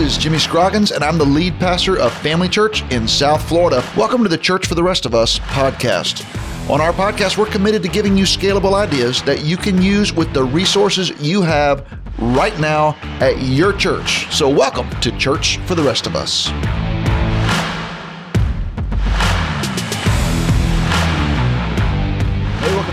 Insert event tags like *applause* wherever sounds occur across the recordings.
is Jimmy Scroggins, and I'm the lead pastor of Family Church in South Florida. Welcome to the Church for the Rest of Us podcast. On our podcast, we're committed to giving you scalable ideas that you can use with the resources you have right now at your church. So, welcome to Church for the Rest of Us.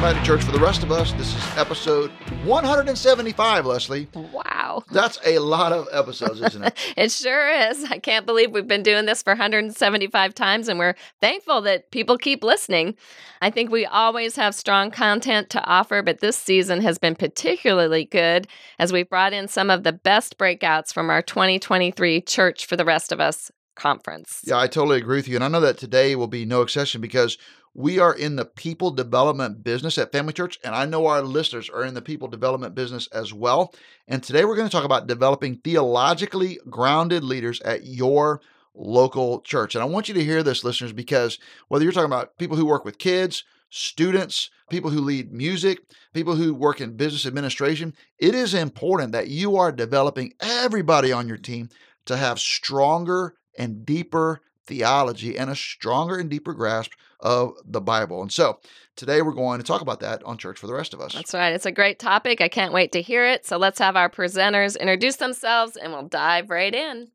Hey, welcome back to Church for the Rest of Us. This is episode 175, Leslie. Wow. That's a lot of episodes, isn't it? *laughs* it sure is. I can't believe we've been doing this for 175 times, and we're thankful that people keep listening. I think we always have strong content to offer, but this season has been particularly good as we've brought in some of the best breakouts from our 2023 Church for the Rest of Us conference. Yeah, I totally agree with you. And I know that today will be no exception because we are in the people development business at Family Church, and I know our listeners are in the people development business as well. And today we're going to talk about developing theologically grounded leaders at your local church. And I want you to hear this, listeners, because whether you're talking about people who work with kids, students, people who lead music, people who work in business administration, it is important that you are developing everybody on your team to have stronger and deeper theology and a stronger and deeper grasp of the Bible. And so today we're going to talk about that on Church for the Rest of Us. That's right. It's a great topic. I can't wait to hear it. So let's have our presenters introduce themselves and we'll dive right in.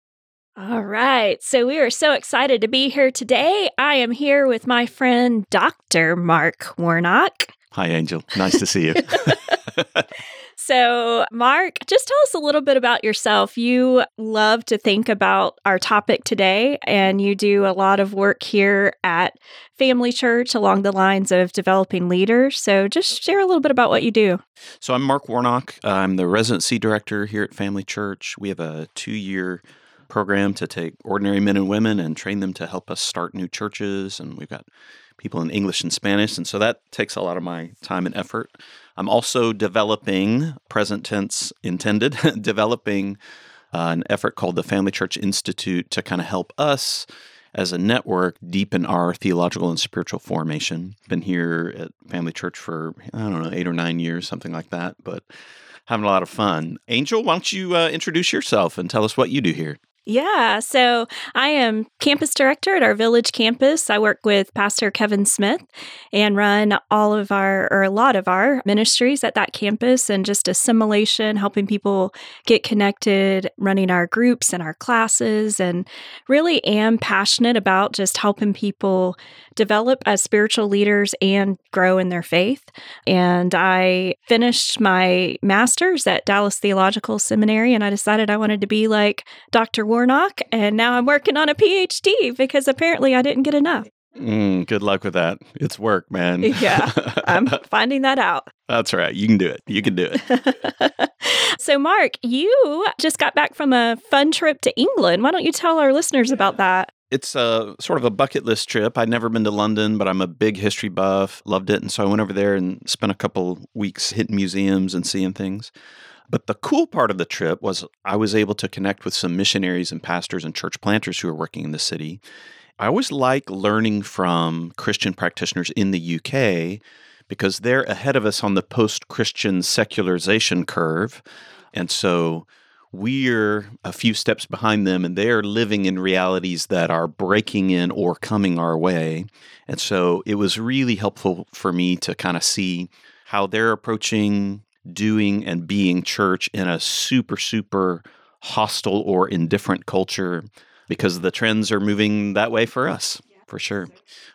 All right. So we are so excited to be here today. I am here with my friend, Dr. Mark Warnock. Hi, Angel. Nice to see you. *laughs* So, Mark, just tell us a little bit about yourself. You love to think about our topic today, and you do a lot of work here at Family Church along the lines of developing leaders. So, just share a little bit about what you do. So, I'm Mark Warnock. I'm the residency director here at Family Church. We have a two year program to take ordinary men and women and train them to help us start new churches. And we've got people in English and Spanish. And so that takes a lot of my time and effort. I'm also developing, present tense intended, *laughs* developing uh, an effort called the Family Church Institute to kind of help us as a network deepen our theological and spiritual formation. Been here at Family Church for, I don't know, eight or nine years, something like that, but having a lot of fun. Angel, why don't you uh, introduce yourself and tell us what you do here? Yeah, so I am campus director at our village campus. I work with Pastor Kevin Smith and run all of our, or a lot of our ministries at that campus and just assimilation, helping people get connected, running our groups and our classes, and really am passionate about just helping people develop as spiritual leaders and grow in their faith. And I finished my master's at Dallas Theological Seminary, and I decided I wanted to be like Dr. Warnock, and now I'm working on a PhD because apparently I didn't get enough. Mm, good luck with that. It's work, man. Yeah, I'm *laughs* finding that out. That's right. You can do it. You can do it. *laughs* so, Mark, you just got back from a fun trip to England. Why don't you tell our listeners about that? It's a sort of a bucket list trip. I'd never been to London, but I'm a big history buff, loved it. And so I went over there and spent a couple weeks hitting museums and seeing things. But the cool part of the trip was I was able to connect with some missionaries and pastors and church planters who are working in the city. I always like learning from Christian practitioners in the UK because they're ahead of us on the post Christian secularization curve. And so we're a few steps behind them and they're living in realities that are breaking in or coming our way. And so it was really helpful for me to kind of see how they're approaching doing and being church in a super, super hostile or indifferent culture because the trends are moving that way for us. For sure.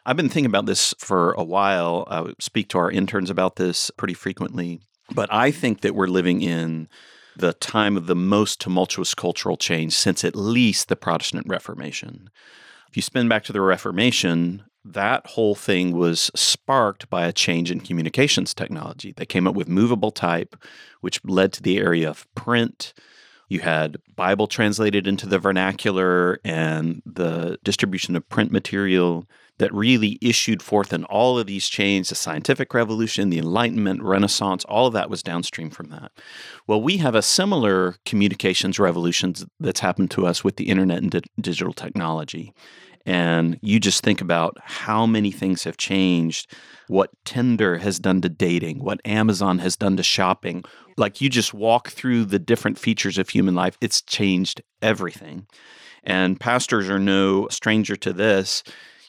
I've been thinking about this for a while. I speak to our interns about this pretty frequently. But I think that we're living in the time of the most tumultuous cultural change since at least the Protestant Reformation. If you spin back to the Reformation, that whole thing was sparked by a change in communications technology. They came up with movable type, which led to the area of print. You had Bible translated into the vernacular and the distribution of print material that really issued forth in all of these chains the scientific revolution, the Enlightenment, Renaissance, all of that was downstream from that. Well, we have a similar communications revolution that's happened to us with the internet and di- digital technology. And you just think about how many things have changed, what Tinder has done to dating, what Amazon has done to shopping. Like you just walk through the different features of human life, it's changed everything. And pastors are no stranger to this.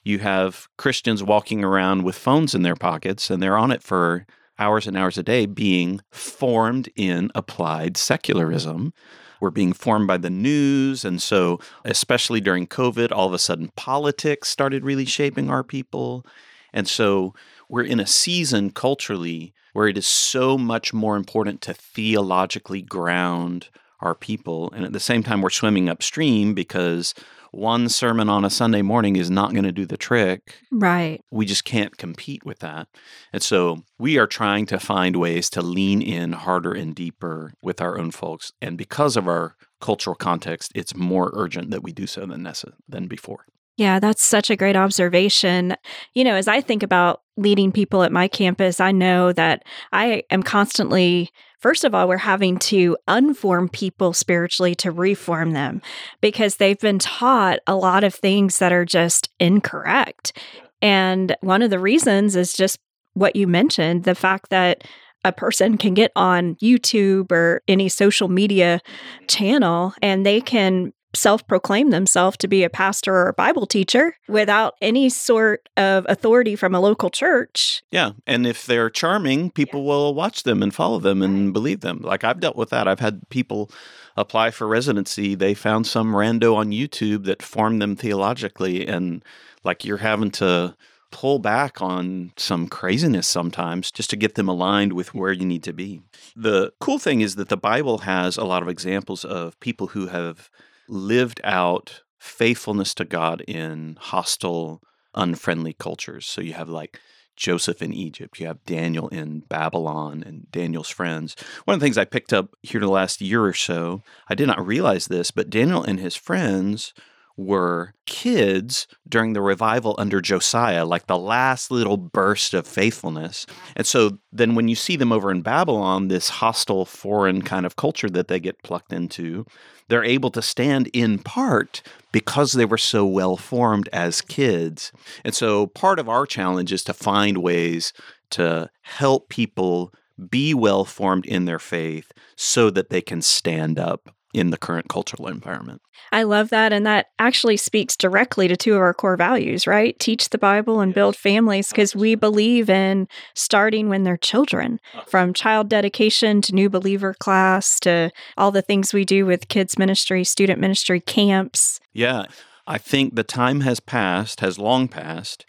You have Christians walking around with phones in their pockets and they're on it for hours and hours a day being formed in applied secularism. We're being formed by the news. And so, especially during COVID, all of a sudden politics started really shaping our people. And so, we're in a season culturally where it is so much more important to theologically ground our people. And at the same time, we're swimming upstream because one sermon on a Sunday morning is not going to do the trick. Right. We just can't compete with that. And so we are trying to find ways to lean in harder and deeper with our own folks. And because of our cultural context, it's more urgent that we do so than, nessa than before. Yeah, that's such a great observation. You know, as I think about leading people at my campus, I know that I am constantly, first of all, we're having to unform people spiritually to reform them because they've been taught a lot of things that are just incorrect. And one of the reasons is just what you mentioned the fact that a person can get on YouTube or any social media channel and they can self proclaim themselves to be a pastor or a Bible teacher without any sort of authority from a local church. Yeah. And if they're charming, people yeah. will watch them and follow them and believe them. Like I've dealt with that. I've had people apply for residency. They found some rando on YouTube that formed them theologically. And like you're having to pull back on some craziness sometimes just to get them aligned with where you need to be. The cool thing is that the Bible has a lot of examples of people who have lived out faithfulness to God in hostile, unfriendly cultures. So you have like Joseph in Egypt, you have Daniel in Babylon and Daniel's friends. One of the things I picked up here in the last year or so, I did not realize this, but Daniel and his friends were kids during the revival under Josiah, like the last little burst of faithfulness. And so then when you see them over in Babylon, this hostile foreign kind of culture that they get plucked into, they're able to stand in part because they were so well formed as kids. And so part of our challenge is to find ways to help people be well formed in their faith so that they can stand up in the current cultural environment. I love that. And that actually speaks directly to two of our core values, right? Teach the Bible and build families because we believe in starting when they're children, from child dedication to new believer class to all the things we do with kids ministry, student ministry, camps. Yeah. I think the time has passed, has long passed,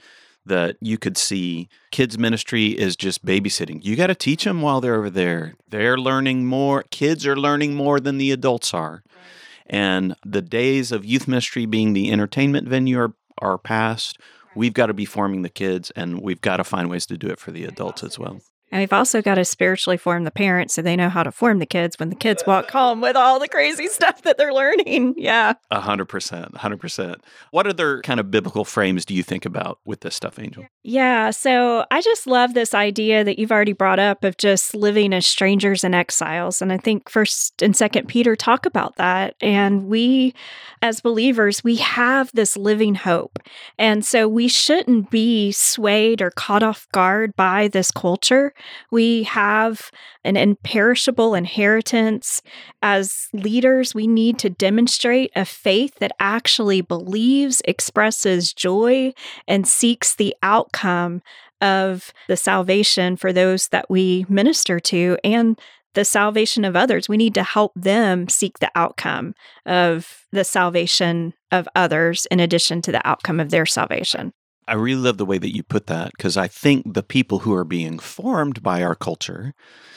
that you could see kids ministry is just babysitting. You got to teach them while they're over there. They're learning more. Kids are learning more than the adults are. And the days of youth ministry being the entertainment venue are, are past. We've got to be forming the kids and we've got to find ways to do it for the adults as well. And we've also got to spiritually form the parents so they know how to form the kids when the kids walk *laughs* home with all the crazy stuff that they're learning. Yeah. A hundred percent. A hundred percent. What other kind of biblical frames do you think about with this stuff, Angel? Yeah. So I just love this idea that you've already brought up of just living as strangers and exiles. And I think first and second Peter talk about that. And we as believers, we have this living hope. And so we shouldn't be swayed or caught off guard by this culture we have an imperishable inheritance. As leaders, we need to demonstrate a faith that actually believes, expresses joy, and seeks the outcome of the salvation for those that we minister to and the salvation of others. We need to help them seek the outcome of the salvation of others in addition to the outcome of their salvation. I really love the way that you put that because I think the people who are being formed by our culture,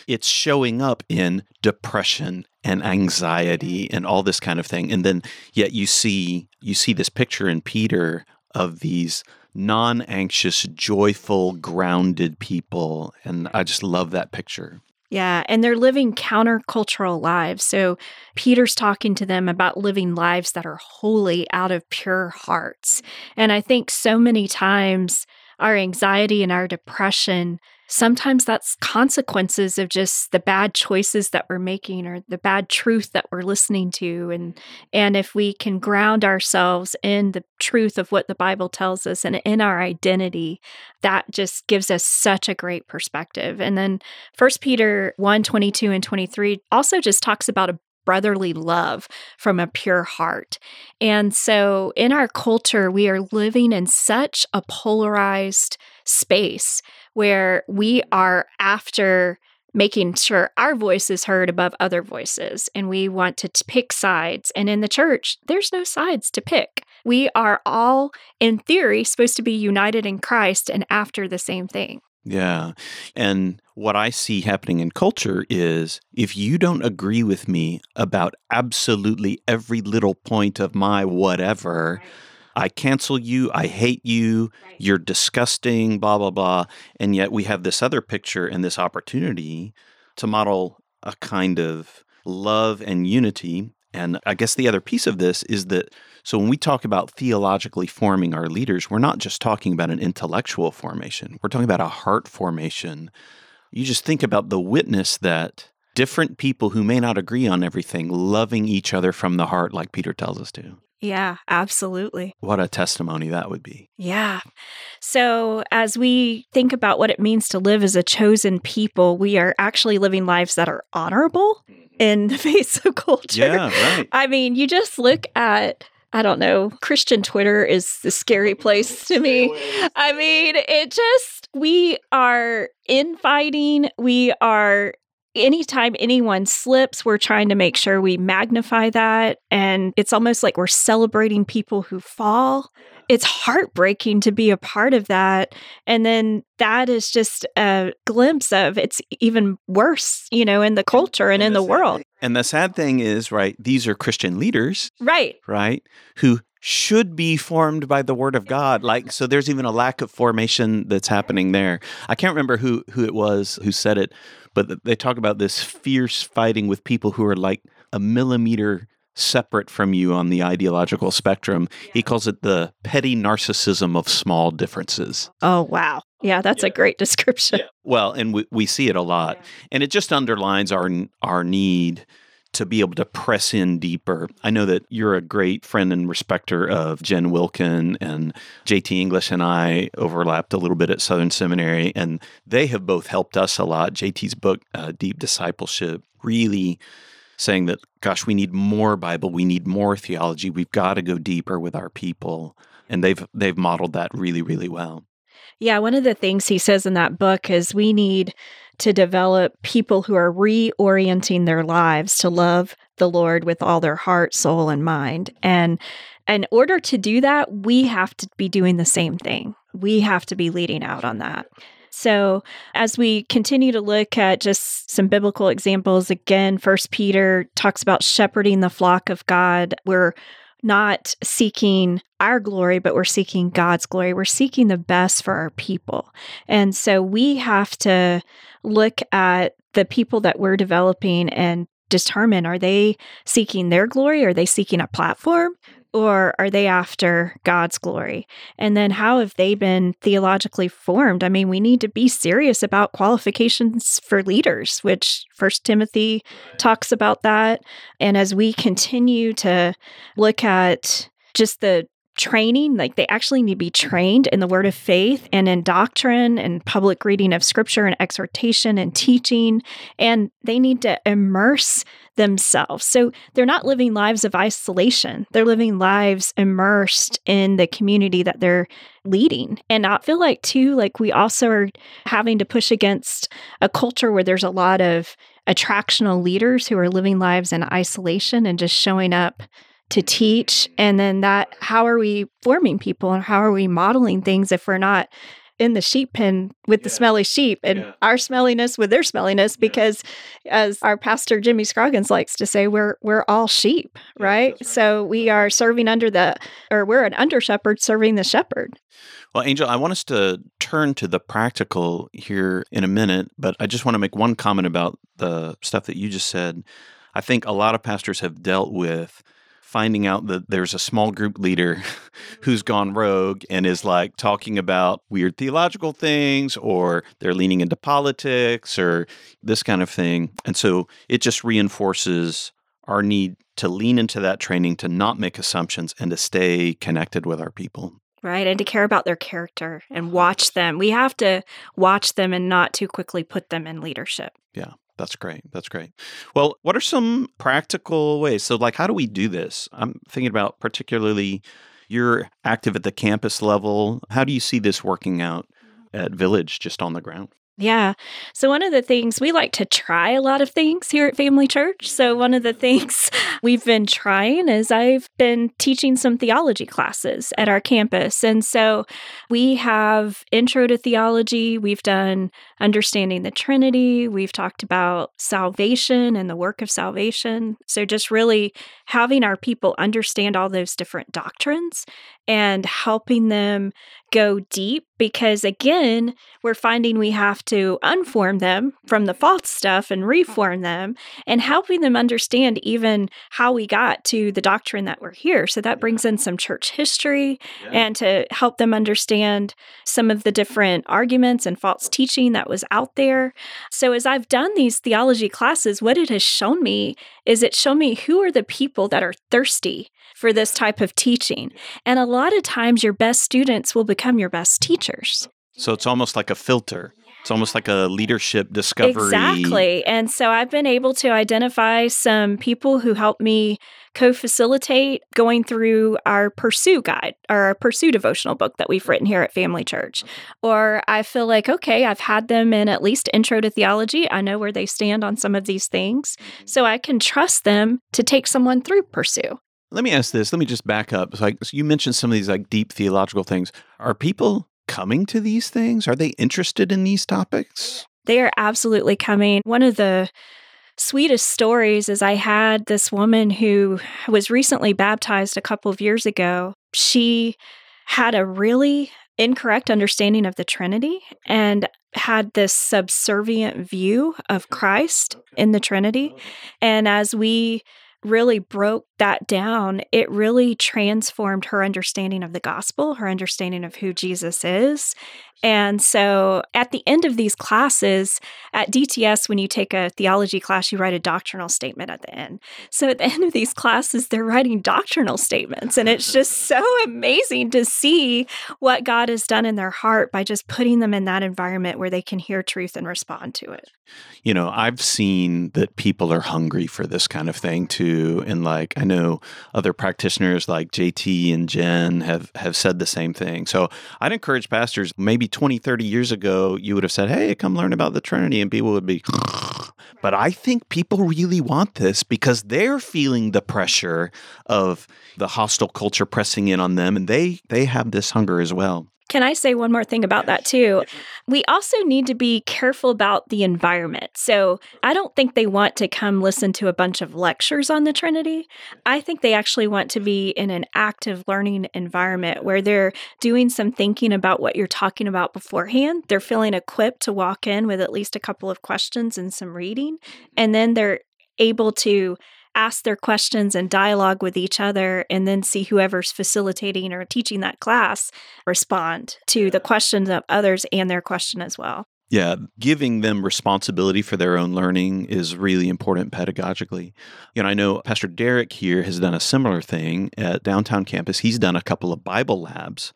it's showing up in depression and anxiety mm-hmm. and all this kind of thing. And then yet you see you see this picture in Peter of these non-anxious, joyful, grounded people and I just love that picture. Yeah, and they're living countercultural lives. So Peter's talking to them about living lives that are holy out of pure hearts. And I think so many times our anxiety and our depression, sometimes that's consequences of just the bad choices that we're making or the bad truth that we're listening to and and if we can ground ourselves in the truth of what the bible tells us and in our identity that just gives us such a great perspective and then first peter 1 22 and 23 also just talks about a brotherly love from a pure heart. And so in our culture, we are living in such a polarized space where we are after making sure our voice is heard above other voices and we want to t- pick sides. And in the church there's no sides to pick. We are all in theory supposed to be united in Christ and after the same thing. Yeah. And what I see happening in culture is if you don't agree with me about absolutely every little point of my whatever, I cancel you, I hate you, you're disgusting, blah, blah, blah. And yet we have this other picture and this opportunity to model a kind of love and unity. And I guess the other piece of this is that so when we talk about theologically forming our leaders, we're not just talking about an intellectual formation, we're talking about a heart formation. You just think about the witness that different people who may not agree on everything loving each other from the heart, like Peter tells us to. Yeah absolutely What a testimony that would be. Yeah. So, as we think about what it means to live as a chosen people, we are actually living lives that are honorable mm-hmm. in the *laughs* face of culture. Yeah, right. I mean, you just look at, I don't know, Christian Twitter is the scary place to me. I mean, it just, we are infighting. We are, anytime anyone slips, we're trying to make sure we magnify that. And it's almost like we're celebrating people who fall. It's heartbreaking to be a part of that. And then that is just a glimpse of it's even worse, you know, in the culture and in the world. And the sad thing is, right, these are Christian leaders, Right. right, who should be formed by the word of God. Like so there's even a lack of formation that's happening there. I can't remember who who it was who said it, but they talk about this fierce fighting with people who are like a millimeter separate from you on the ideological spectrum. He calls it the petty narcissism of small differences. Oh, wow. Yeah, that's a great *laughs* description. Well, and we, we see it a lot. And it just underlines our our need to be able to press in deeper. I know that you're a great friend and respecter of Jen Wilkin and JT English and I overlapped a little bit at Southern Seminary and they have both helped us a lot. JT's book uh, Deep Discipleship really saying that gosh, we need more Bible, we need more theology. We've got to go deeper with our people. And they've they've modeled that really really well. Yeah, one of the things he says in that book is we need to develop people who are reorienting their lives to love the Lord with all their heart, soul, and mind. And in order to do that, we have to be doing the same thing. We have to be leading out on that. So, as we continue to look at just some biblical examples, again, First Peter talks about shepherding the flock of God. We're not seeking our glory, but we're seeking God's glory. We're seeking the best for our people. And so we have to look at the people that we're developing and determine are they seeking their glory? Are they seeking a platform? Or are they after God's glory? And then how have they been theologically formed? I mean, we need to be serious about qualifications for leaders, which First Timothy talks about that. And as we continue to look at just the training, like they actually need to be trained in the word of faith and in doctrine and public reading of scripture and exhortation and teaching. And they need to immerse themselves. So they're not living lives of isolation, they're living lives immersed in the community that they're leading. And I feel like, too, like we also are having to push against a culture where there's a lot of attractional leaders who are living lives in isolation and just showing up to teach and then that how are we forming people and how are we modeling things if we're not in the sheep pen with the smelly sheep and Yeah. our smelliness with their smelliness because as our pastor Jimmy Scroggins likes to say we're we're all sheep Yeah, right right. so we are serving under the or we're an under shepherd serving the shepherd Well, Angel, I want us to turn to the practical here in a minute, but I just want to make one comment about the stuff that you just said. I think a lot of pastors have dealt with finding out that there's a small group leader *laughs* who's gone rogue and is like talking about weird theological things or they're leaning into politics or this kind of thing. And so it just reinforces our need to lean into that training to not make assumptions and to stay connected with our people. Right. And to care about their character and watch them. We have to watch them and not too quickly put them in leadership. Yeah. That's great. That's great. Well, what are some practical ways? So, like, how do we do this? I'm thinking about particularly you're active at the campus level. How do you see this working out at Village just on the ground? Yeah. So, one of the things we like to try a lot of things here at Family Church. So, one of the *laughs* things we've been trying is I've been teaching some theology classes at our campus. And so, we have intro to theology, we've done understanding the Trinity, we've talked about salvation and the work of salvation. So, just really having our people understand all those different doctrines and helping them go deep because again we're finding we have to unform them from the false stuff and mm. reform them and helping them understand even how we got to the doctrine that we're here. So that brings in some church history yeah. and to help them understand some of the different arguments and false teaching that was out there. So as i've done these theology classes what it has shown me is it shown me who are the people that are thirsty for this type of teaching. And a lot of times your best students will become your best teachers. So it's almost like a filter. It's almost like a leadership discovery. Exactly. And so I've been able to identify some people who help me co facilitate going through our Pursue guide, our Pursue devotional book that we've written here at Family Church. Or I feel like, okay, I've had them in at least intro to theology. I know where they stand on some of these things. Mm-hmm. So I can trust them to take someone through Pursue. Let me ask this. Let me just back up. like so you mentioned some of these like deep theological things. Are people coming to these things? Are they interested in these topics? They are absolutely coming. One of the sweetest stories is I had this woman who was recently baptized a couple of years ago. She had a really incorrect understanding of the Trinity and had this subservient view of Christ in the Trinity. And as we really broke that down, it really transformed her understanding of the gospel, her understanding of who Jesus is. And so at the end of these classes at DTS, when you take a theology class, you write a doctrinal statement at the end. So at the end of these classes, they're writing doctrinal statements. And it's just so amazing to see what God has done in their heart by just putting them in that environment where they can hear truth and respond to it. You know, I've seen that people are hungry for this kind of thing too. And like, I know other practitioners like JT and Jen have, have said the same thing. So I'd encourage pastors, maybe 20, 30 years ago, you would have said, hey, come learn about the Trinity. And people would be, *laughs* but I think people really want this because they're feeling the pressure of the hostile culture pressing in on them and they they have this hunger as well. Can I say one more thing about that too? We also need to be careful about the environment. So I don't think they want to come listen to a bunch of lectures on the Trinity. I think they actually want to be in an active learning environment where they're doing some thinking about what you're talking about beforehand. They're feeling equipped to walk in with at least a couple of questions and some reading. Mm-hmm. And then they're able to ask their questions and dialogue with each other and then see whoever's facilitating or teaching that class respond to the questions of others and their question as well. Yeah, giving them responsibility for their own learning is really important pedagogically. You know, I know Pastor Derek here has done a similar thing at downtown campus. He's done a couple of Bible labs.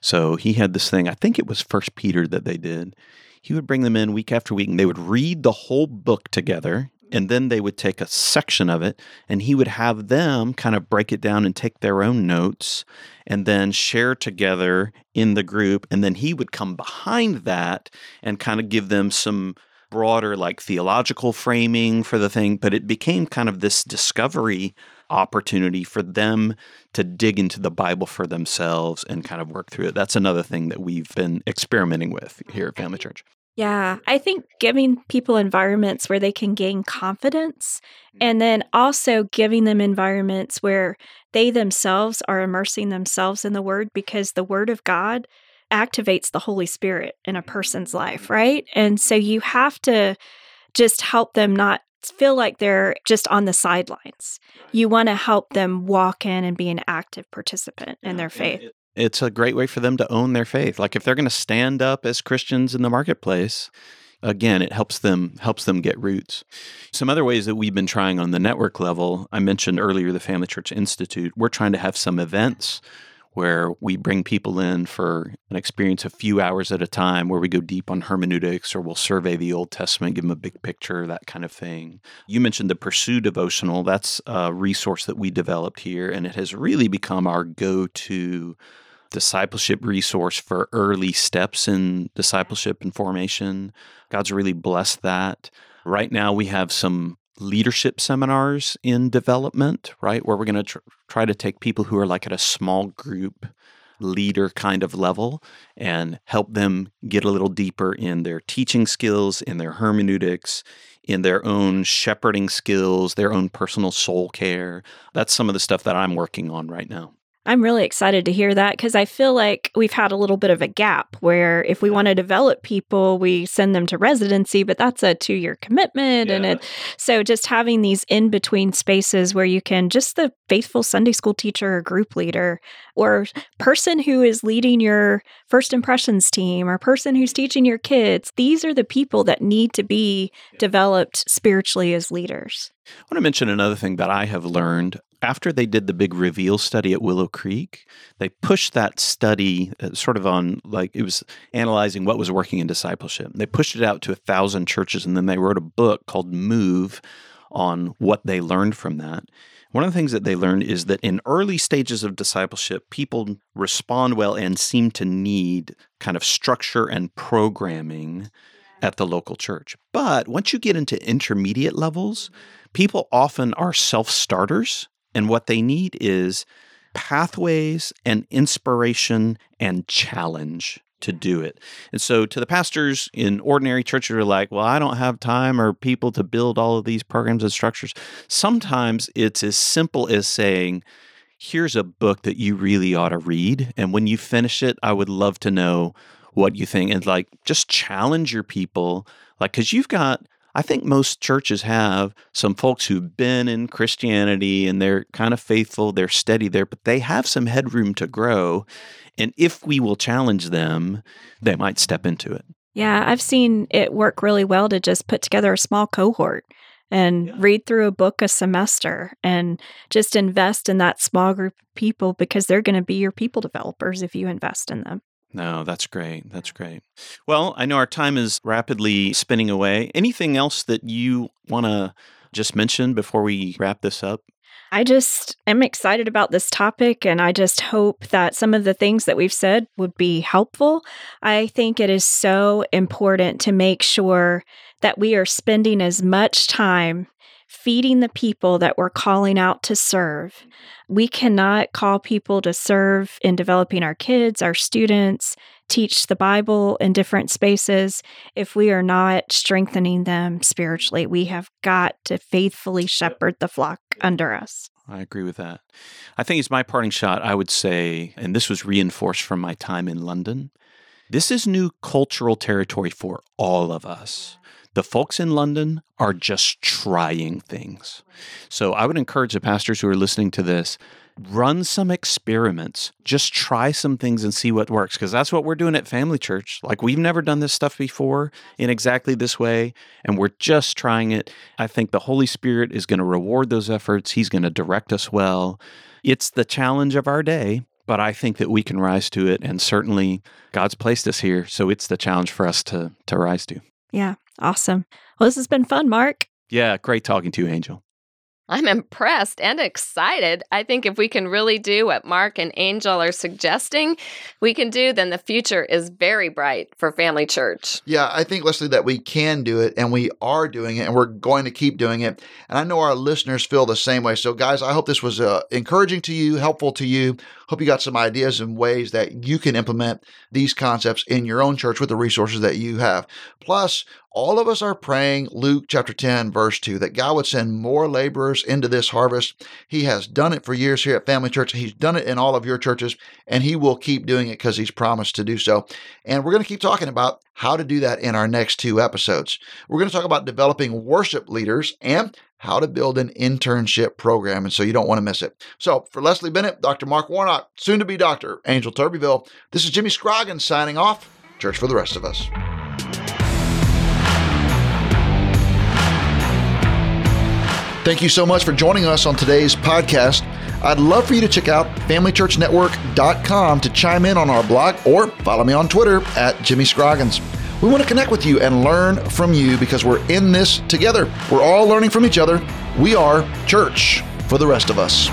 So he had this thing, I think it was First Peter that they did. He would bring them in week after week and they would read the whole book together and then they would take a section of it and he would have them kind of break it down and take their own notes and then share together in the group and then he would come behind that and kind of give them some broader like theological framing for the thing but it became kind of this discovery opportunity for them to dig into the bible for themselves and kind of work through it. That's another thing that we've been experimenting with here at family church yeah, I think giving people environments where they can gain confidence mm-hmm. and then also giving them environments where they themselves are immersing themselves in the word because the word of God activates the Holy Spirit in a person's life, mm-hmm. right? And so you have to just help them not feel like they're just on the sidelines. You want to help them walk in and be an active participant in their faith. It's a great way for them to own their faith. Like if they're going to stand up as Christians in the marketplace, again it helps them helps them get roots some other ways that we've been trying on the network level i mentioned earlier the family church institute we're trying to have some events where we bring people in for an experience a few hours at a time where we go deep on hermeneutics or we'll survey the Old Testament, give them a big picture, that kind of thing. You mentioned the Pursue devotional. That's a resource that we developed here, and it has really become our go to discipleship resource for early steps in discipleship and formation. God's really blessed that. Right now, we have some leadership seminars in development, right? Where we're going to tr- try to take people who are like at a small group leader kind of level and help them get a little deeper in their teaching skills, in their hermeneutics, in their own shepherding skills, their own personal soul care. That's some of the stuff that I'm working on right now. I'm really excited to hear that because I feel like we've had a little bit of a gap where if we want to develop people, we send them to residency, but that's a two year commitment. Yeah. And it, so just having these in between spaces where you can just the faithful Sunday school teacher or group leader or person who is leading your first impressions team or person who's teaching your kids, these are the people that need to be developed spiritually as leaders. I want to mention another thing that I have learned after they did the big reveal study at Willow Creek, they pushed that study uh, sort of on like it was analyzing what was working in discipleship. They pushed it out to a thousand churches, and then they wrote a book called Move on what they learned from that. One of the things that they learned is that in early stages of discipleship, people respond well and seem to need kind of structure and programming at the local church. But once you get into intermediate levels, people often are self starters and what they need is pathways and inspiration and challenge to do mm. it. And so to the pastors in ordinary churches who are like, well, I don't have time or people to build all of these programs and structures. Sometimes it's as simple as saying, here's a book that you really ought to read. And when you finish it, I would love to know what you think. And like, just challenge your people. Like, because you've got I think most churches have some folks who've been in Christianity and they're kind of faithful, they're steady there, but they have some headroom to grow. And if we will challenge them, they might step into it. Yeah, I've seen it work really well to just put together a small cohort and yeah. read through a book a semester and just invest in that small group of people because they're going to be your people developers if you invest in them. No, that's great. That's great. Well, I know our time is rapidly spinning away. Anything else that you want to just mention before we wrap this up? I just am excited about this topic, and I just hope that some of the things that we've said would be helpful. I think it is so important to make sure that we are spending as much time feeding the people that we're calling out to serve. We cannot call people to serve in developing our kids, our students, teach the Bible in different spaces if we are not strengthening them spiritually. We have got to faithfully shepherd the flock under us. I agree with that. I think it's my parting shot. I would say, and this was reinforced from my time in London, this is new cultural territory for all of us. The folks in London are just trying things. So I would encourage the pastors who are listening to this run some experiments. Just try some things and see what works because that's what we're doing at Family Church. Like we've never done this stuff before in exactly this way and we're just trying it. I think the Holy Spirit is going to reward those efforts. He's going to direct us well. It's the challenge of our day, but I think that we can rise to it and certainly God's placed us here, so it's the challenge for us to to rise to. Yeah, awesome. Well, this has been fun, Mark. Yeah, great talking to you, Angel. I'm impressed and excited. I think if we can really do what Mark and Angel are suggesting we can do, then the future is very bright for Family Church. Yeah, I think, Leslie, that we can do it and we are doing it and we're going to keep doing it. And I know our listeners feel the same way. So, guys, I hope this was uh, encouraging to you, helpful to you. Hope you got some ideas and ways that you can implement these concepts in your own church with the resources that you have. Plus, all of us are praying Luke chapter 10, verse 2, that God would send more laborers into this harvest. He has done it for years here at Family Church. He's done it in all of your churches, and He will keep doing it because He's promised to do so. And we're going to keep talking about how to do that in our next two episodes. We're going to talk about developing worship leaders and how to build an internship program. And so you don't want to miss it. So for Leslie Bennett, Dr. Mark Warnock, soon to be Dr. Angel Turbyville, this is Jimmy Scroggins signing off. Church for the rest of us. Thank you so much for joining us on today's podcast. I'd love for you to check out FamilyChurchNetwork.com to chime in on our blog or follow me on Twitter at Jimmy Scroggins. We want to connect with you and learn from you because we're in this together. We're all learning from each other. We are church for the rest of us.